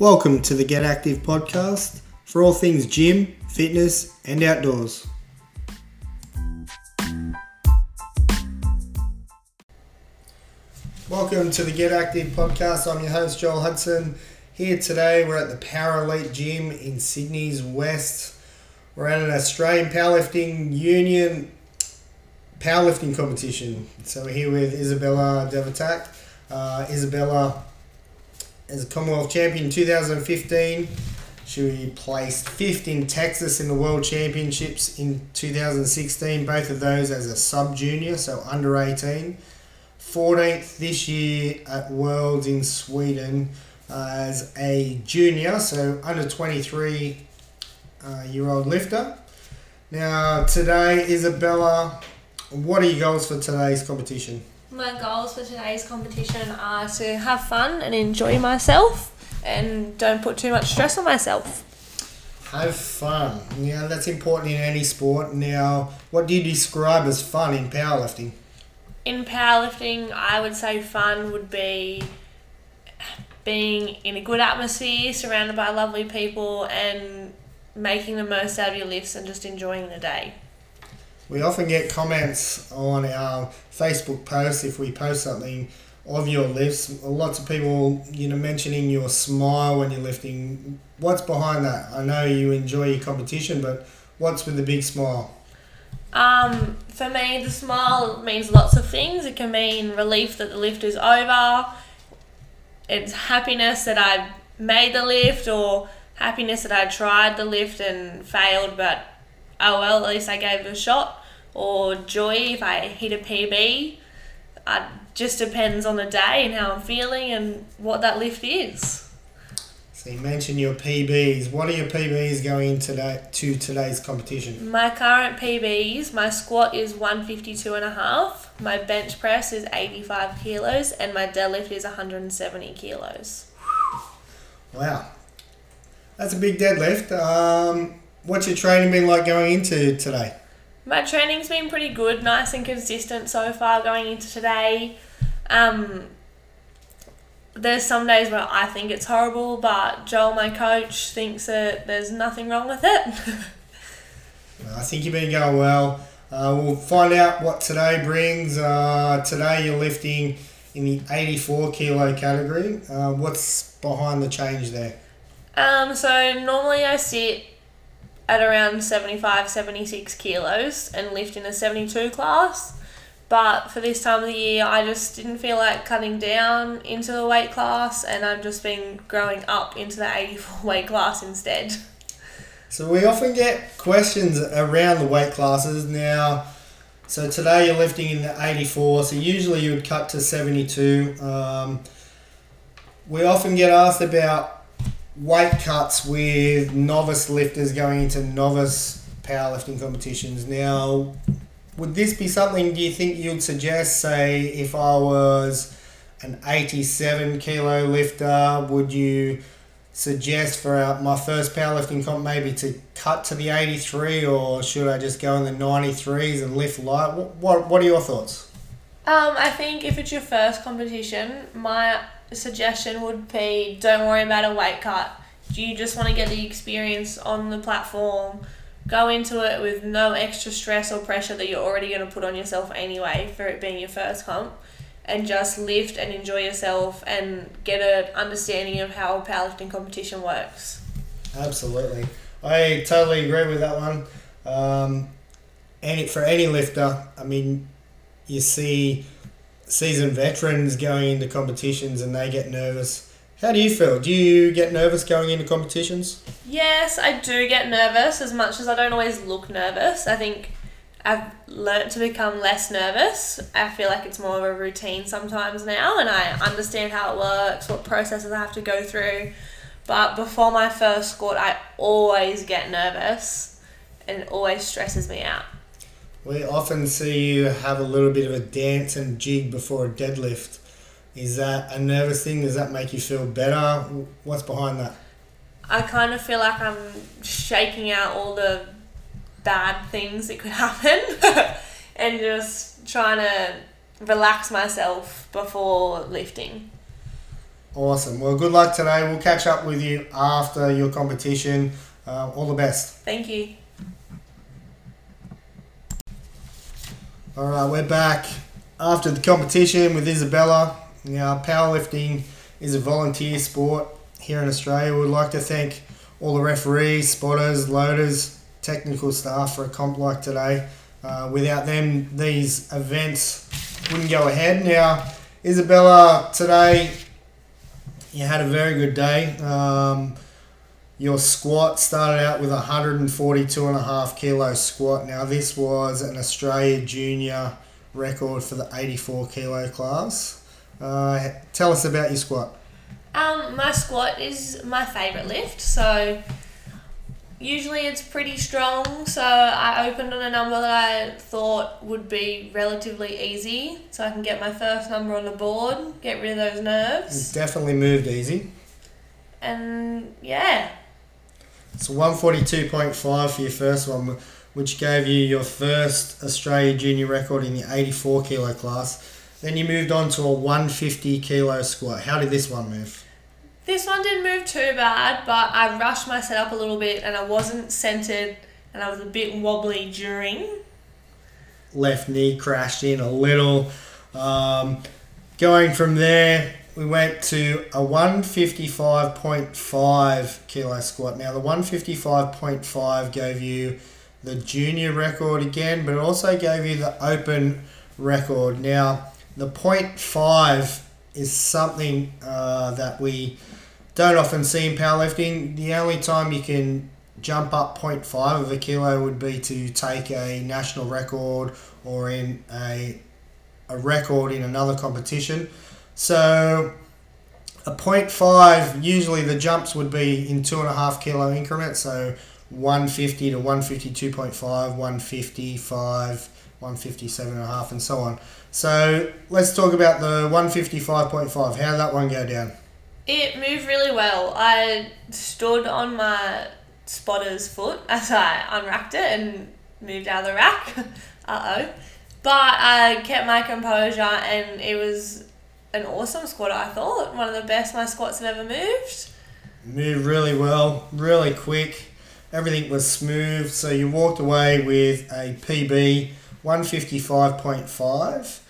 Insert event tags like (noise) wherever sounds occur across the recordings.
Welcome to the Get Active podcast for all things gym, fitness, and outdoors. Welcome to the Get Active podcast. I'm your host, Joel Hudson. Here today, we're at the Power Elite Gym in Sydney's West. We're at an Australian Powerlifting Union powerlifting competition. So we're here with Isabella Devatak. Uh, Isabella is a Commonwealth champion in 2015. She placed fifth in Texas in the World Championships in 2016, both of those as a sub junior, so under 18. 14th this year at Worlds in Sweden uh, as a junior, so under 23 uh, year old lifter. Now, today, Isabella, what are your goals for today's competition? My goals for today's competition are to have fun and enjoy myself and don't put too much stress on myself. Have fun. Yeah, that's important in any sport. Now, what do you describe as fun in powerlifting? In powerlifting, I would say fun would be being in a good atmosphere, surrounded by lovely people, and making the most out of your lifts and just enjoying the day. We often get comments on our Facebook posts if we post something of your lifts. Lots of people, you know, mentioning your smile when you're lifting. What's behind that? I know you enjoy your competition, but what's with the big smile? Um, for me, the smile means lots of things. It can mean relief that the lift is over. It's happiness that I made the lift, or happiness that I tried the lift and failed, but oh well, at least I gave it a shot. Or joy if I hit a PB. It just depends on the day and how I'm feeling and what that lift is. So you mentioned your PBs. What are your PBs going into that, to today's competition? My current PBs, my squat is 152 and a half, my bench press is 85 kilos, and my deadlift is 170 kilos. Wow, that's a big deadlift. Um, what's your training been like going into today? My training's been pretty good, nice and consistent so far going into today. Um, there's some days where I think it's horrible, but Joel, my coach, thinks that there's nothing wrong with it. (laughs) I think you've been going well. Uh, we'll find out what today brings. Uh, today you're lifting in the 84 kilo category. Uh, what's behind the change there? um, so normally I sit at around 75, 76 kilos and lift in a 72 class. But for this time of the year, I just didn't feel like cutting down into the weight class, and I've just been growing up into the 84 (laughs) weight class instead. So we often get questions around the weight classes now. So today you're lifting in the 84, so usually you would cut to 72. Um, we often get asked about weight cuts with novice lifters going into novice powerlifting competitions. Now, would this be something do you think you'd suggest, say, if I was an 87 kilo lifter, would you suggest for my first powerlifting comp maybe to cut to the 83 or should I just go in the 93s and lift light? What, what, what are your thoughts? Um, I think if it's your first competition, my suggestion would be don't worry about a weight cut. Do you just want to get the experience on the platform. Go into it with no extra stress or pressure that you're already going to put on yourself anyway for it being your first comp. And just lift and enjoy yourself and get an understanding of how powerlifting competition works. Absolutely. I totally agree with that one. Um, and for any lifter, I mean, you see seasoned veterans going into competitions and they get nervous. How do you feel? Do you get nervous going into competitions? Yes, I do get nervous as much as I don't always look nervous. I think I've learnt to become less nervous. I feel like it's more of a routine sometimes now and I understand how it works, what processes I have to go through. But before my first squat, I always get nervous and it always stresses me out. We often see you have a little bit of a dance and jig before a deadlift. Is that a nervous thing? Does that make you feel better? What's behind that? I kind of feel like I'm shaking out all the bad things that could (laughs) happen (laughs) and just trying to relax myself before lifting. Awesome. Well, good luck today. We'll catch up with you after your competition. Uh, all the best. Thank you. All right, we're back after the competition with Isabella. Now, powerlifting is a volunteer sport here in Australia. We'd like to thank all the referees, spotters, loaders, technical staff for a comp like today. Uh, without them, these events wouldn't go ahead. Now, Isabella, today you had a very good day. Um, your squat started out with a 142 and a half kilo squat. Now, this was an Australia junior record for the 84 kilo class. Uh, tell us about your squat. Um, my squat is my favourite lift, so usually it's pretty strong. So I opened on a number that I thought would be relatively easy, so I can get my first number on the board, get rid of those It's nerves, definitely moved easy. and yeah, It's 142.5 for your first one, which gave you your first Australia junior record in the 84 kilo class. Then you moved on to a 150 kilo squat. How did this one move? This one didn't move too bad, but I rushed my setup a little bit and I wasn't centered and I was a bit wobbly during. Left knee crashed in a little. Um, going from there, we went to a 155.5 kilo squat. Now, the 155.5 gave you the junior record again, but it also gave you the open record. Now, the 0.5 is something uh, that we don't often see in powerlifting. The only time you can jump up 0.5 of a kilo would be to take a national record or in a, a record in another competition. So a 0.5, usually the jumps would be in two and a half kilo increments. So 150 to 152.5, 155, 157 and a half, and so on. So let's talk about the 155.5. How did that one go down? It moved really well. I stood on my spotter's foot (laughs) as I unracked it and moved out of the rack. (laughs) uh oh. But I kept my composure and it was an awesome squat, I thought. One of the best my squats have ever moved. Moved really well, really quick. Everything was smooth. So you walked away with a PB 155.5.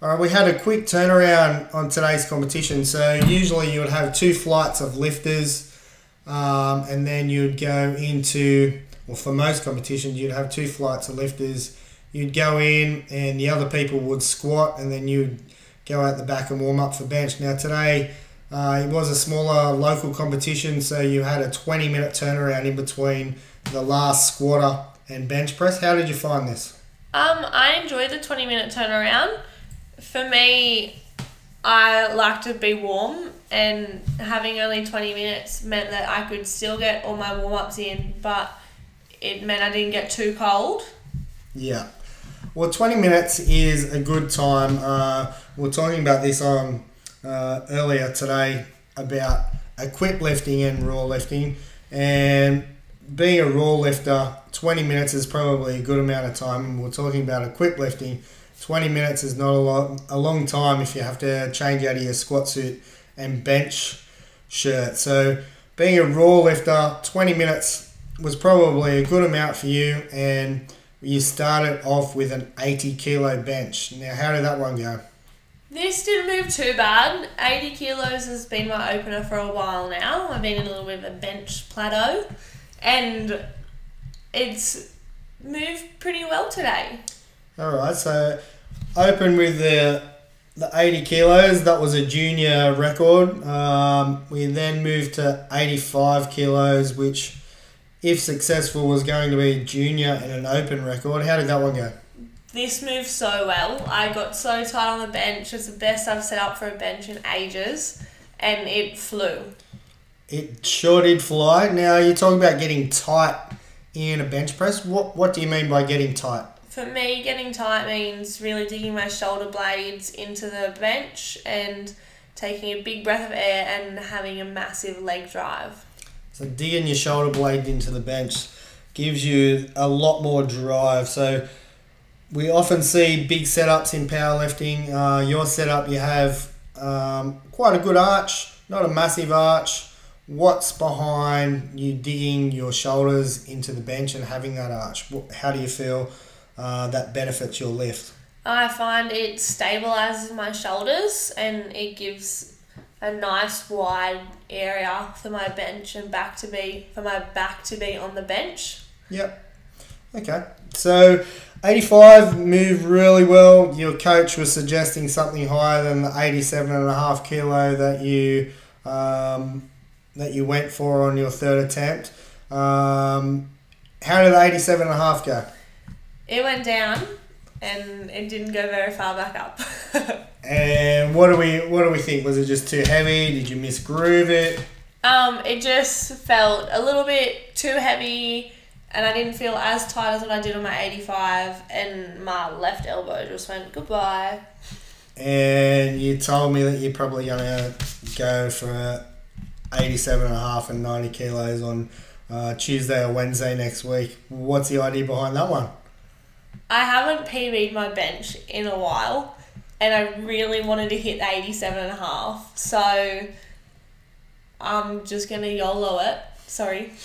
All right, we had a quick turnaround on today's competition. So usually you would have two flights of lifters, um, and then you'd go into, well, for most competitions, you'd have two flights of lifters. You'd go in, and the other people would squat, and then you'd go out the back and warm up for bench. Now today, uh, it was a smaller local competition, so you had a 20 minute turnaround in between the last squatter and bench press. How did you find this? Um, I enjoyed the 20 minute turnaround. For me, I like to be warm, and having only 20 minutes meant that I could still get all my warm ups in, but it meant I didn't get too cold. Yeah. Well, 20 minutes is a good time. Uh, we are talking about this on uh, earlier today about equip lifting and raw lifting. And being a raw lifter, 20 minutes is probably a good amount of time. And we're talking about equip lifting. 20 minutes is not a, lot, a long time if you have to change out of your squat suit and bench shirt. So, being a raw lifter, 20 minutes was probably a good amount for you. And you started off with an 80 kilo bench. Now, how did that one go? This didn't move too bad. 80 kilos has been my opener for a while now. I've been in a little bit of a bench plateau, and it's moved pretty well today. All right, so open with the the 80 kilos. That was a junior record. Um, we then moved to 85 kilos, which, if successful, was going to be junior and an open record. How did that one go? This moved so well. I got so tight on the bench. It's the best I've set up for a bench in ages, and it flew. It sure did fly. Now you're talking about getting tight in a bench press. What what do you mean by getting tight? For me, getting tight means really digging my shoulder blades into the bench and taking a big breath of air and having a massive leg drive. So digging your shoulder blade into the bench gives you a lot more drive. So we often see big setups in powerlifting. Uh, your setup, you have um, quite a good arch, not a massive arch. What's behind you digging your shoulders into the bench and having that arch? How do you feel uh, that benefits your lift? I find it stabilizes my shoulders and it gives a nice wide area for my bench and back to be for my back to be on the bench. Yep. Okay. So 85 moved really well. Your coach was suggesting something higher than the 87 and a half kilo that you um, that you went for on your third attempt. Um, how did the 87 and a half go? It went down and it didn't go very far back up. (laughs) And what do we what do we think? Was it just too heavy? Did you misgroove it? um, it just felt a little bit too heavy and I didn't feel as tight as what I did on my 85 and my left elbow just went goodbye. And you told me that you're probably gonna go for 87 and a half and 90 kilos on uh, Tuesday or Wednesday next week. What's the idea behind that one? I haven't PB'd my bench in a while and I really wanted to hit the 87 and a half. So I'm just going to YOLO it. Sorry. (laughs)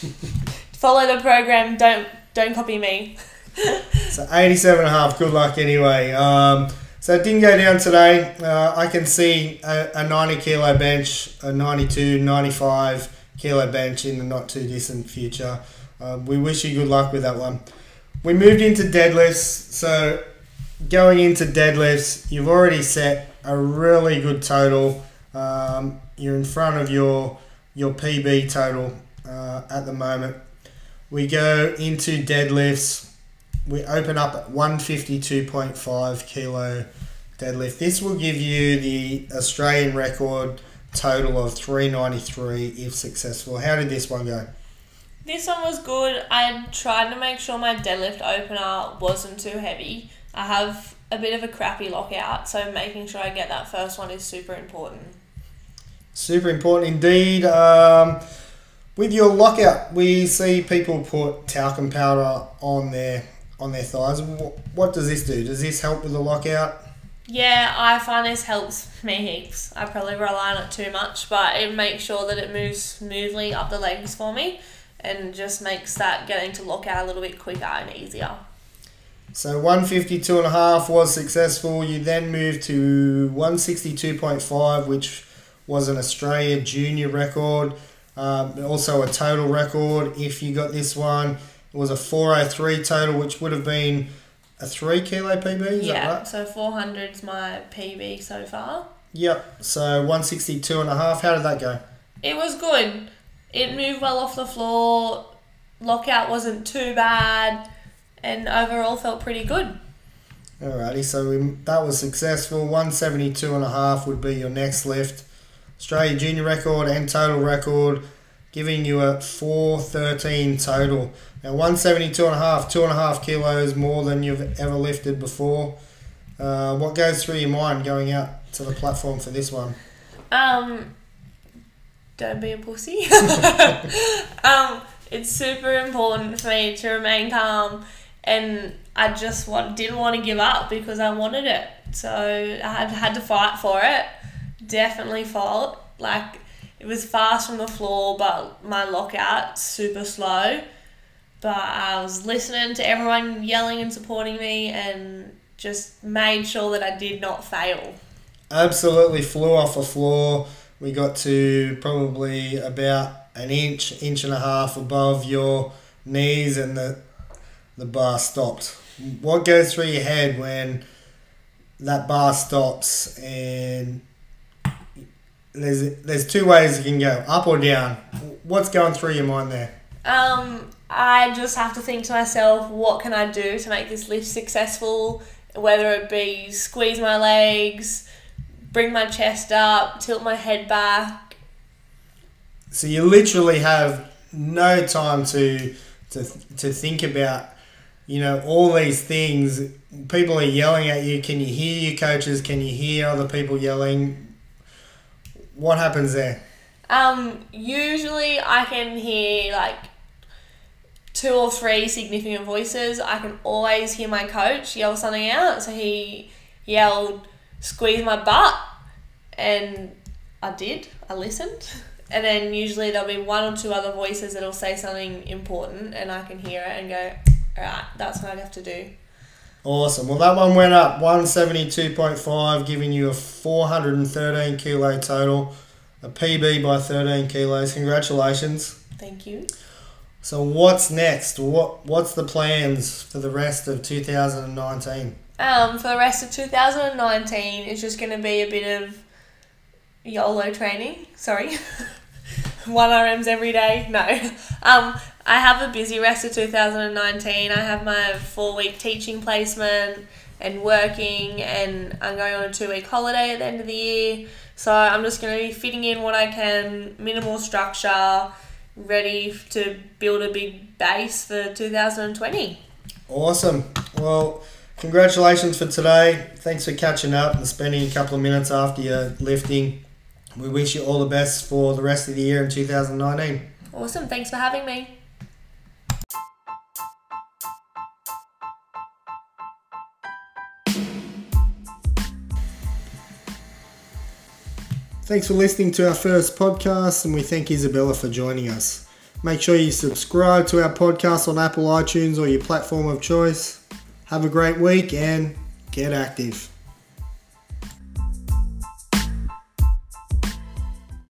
Follow the program, don't don't copy me. (laughs) So 87 and a half, good luck anyway. Um, so it didn't go down today. Uh, I can see a, a 90 kilo bench, a 92, 95 kilo bench in the not too distant future. Uh, we wish you good luck with that one. We moved into deadlifts. So going into deadlifts, you've already set a really good total. Um, you're in front of your your PB total uh, at the moment. We go into deadlifts. We open up at 152.5 kilo deadlift. This will give you the Australian record total of 393 if successful. How did this one go? This one was good. I tried to make sure my deadlift opener wasn't too heavy. I have a bit of a crappy lockout, so making sure I get that first one is super important. Super important indeed. Um, with your lockout, we see people put talcum powder on their on their thighs. What does this do? Does this help with the lockout? Yeah, I find this helps (laughs) me heaps. I probably rely on it too much, but it makes sure that it moves smoothly up the legs for me and just makes that getting to lockout a little bit quicker and easier. So 152 and a half was successful. You then moved to 162.5, which was an Australia junior record. Um, also a total record. If you got this one, it was a 403 total, which would have been a three kilo PB. Is yeah, that right? so 400's my PB so far. Yep. So 162 and a half. How did that go? It was good. It moved well off the floor. Lockout wasn't too bad, and overall felt pretty good. Alrighty, so we, that was successful. 172 and a half would be your next lift. Australia junior record and total record, giving you a 413 total. Now 172 and a half, two and a half kilos more than you've ever lifted before. Uh, what goes through your mind going out to the platform for this one? Um, don't be a pussy. (laughs) (laughs) um, it's super important for me to remain calm, and I just want, didn't want to give up because I wanted it. So I had, had to fight for it. Definitely fought. Like it was fast from the floor, but my lockout super slow. But I was listening to everyone yelling and supporting me, and just made sure that I did not fail. Absolutely flew off the floor. We got to probably about an inch, inch and a half above your knees, and the the bar stopped. What goes through your head when that bar stops and there's there's two ways you can go, up or down. What's going through your mind there? Um, I just have to think to myself, what can I do to make this lift successful? Whether it be squeeze my legs, bring my chest up, tilt my head back. So you literally have no time to to to think about, you know, all these things. People are yelling at you. Can you hear your coaches? Can you hear other people yelling? What happens there? Um, usually I can hear like two or three significant voices. I can always hear my coach yell something out. So he yelled, squeeze my butt. And I did. I listened. And then usually there'll be one or two other voices that'll say something important, and I can hear it and go, all right, that's what I have to do. Awesome. Well, that one went up 172.5, giving you a 413 kilo total, a PB by 13 kilos. Congratulations. Thank you. So, what's next? What What's the plans for the rest of 2019? Um, for the rest of 2019, it's just going to be a bit of YOLO training. Sorry. (laughs) One RMs every day. No. Um, I have a busy rest of 2019. I have my four week teaching placement and working, and I'm going on a two week holiday at the end of the year. So I'm just going to be fitting in what I can, minimal structure, ready to build a big base for 2020. Awesome. Well, congratulations for today. Thanks for catching up and spending a couple of minutes after your lifting. We wish you all the best for the rest of the year in 2019. Awesome. Thanks for having me. Thanks for listening to our first podcast, and we thank Isabella for joining us. Make sure you subscribe to our podcast on Apple iTunes or your platform of choice. Have a great week and get active.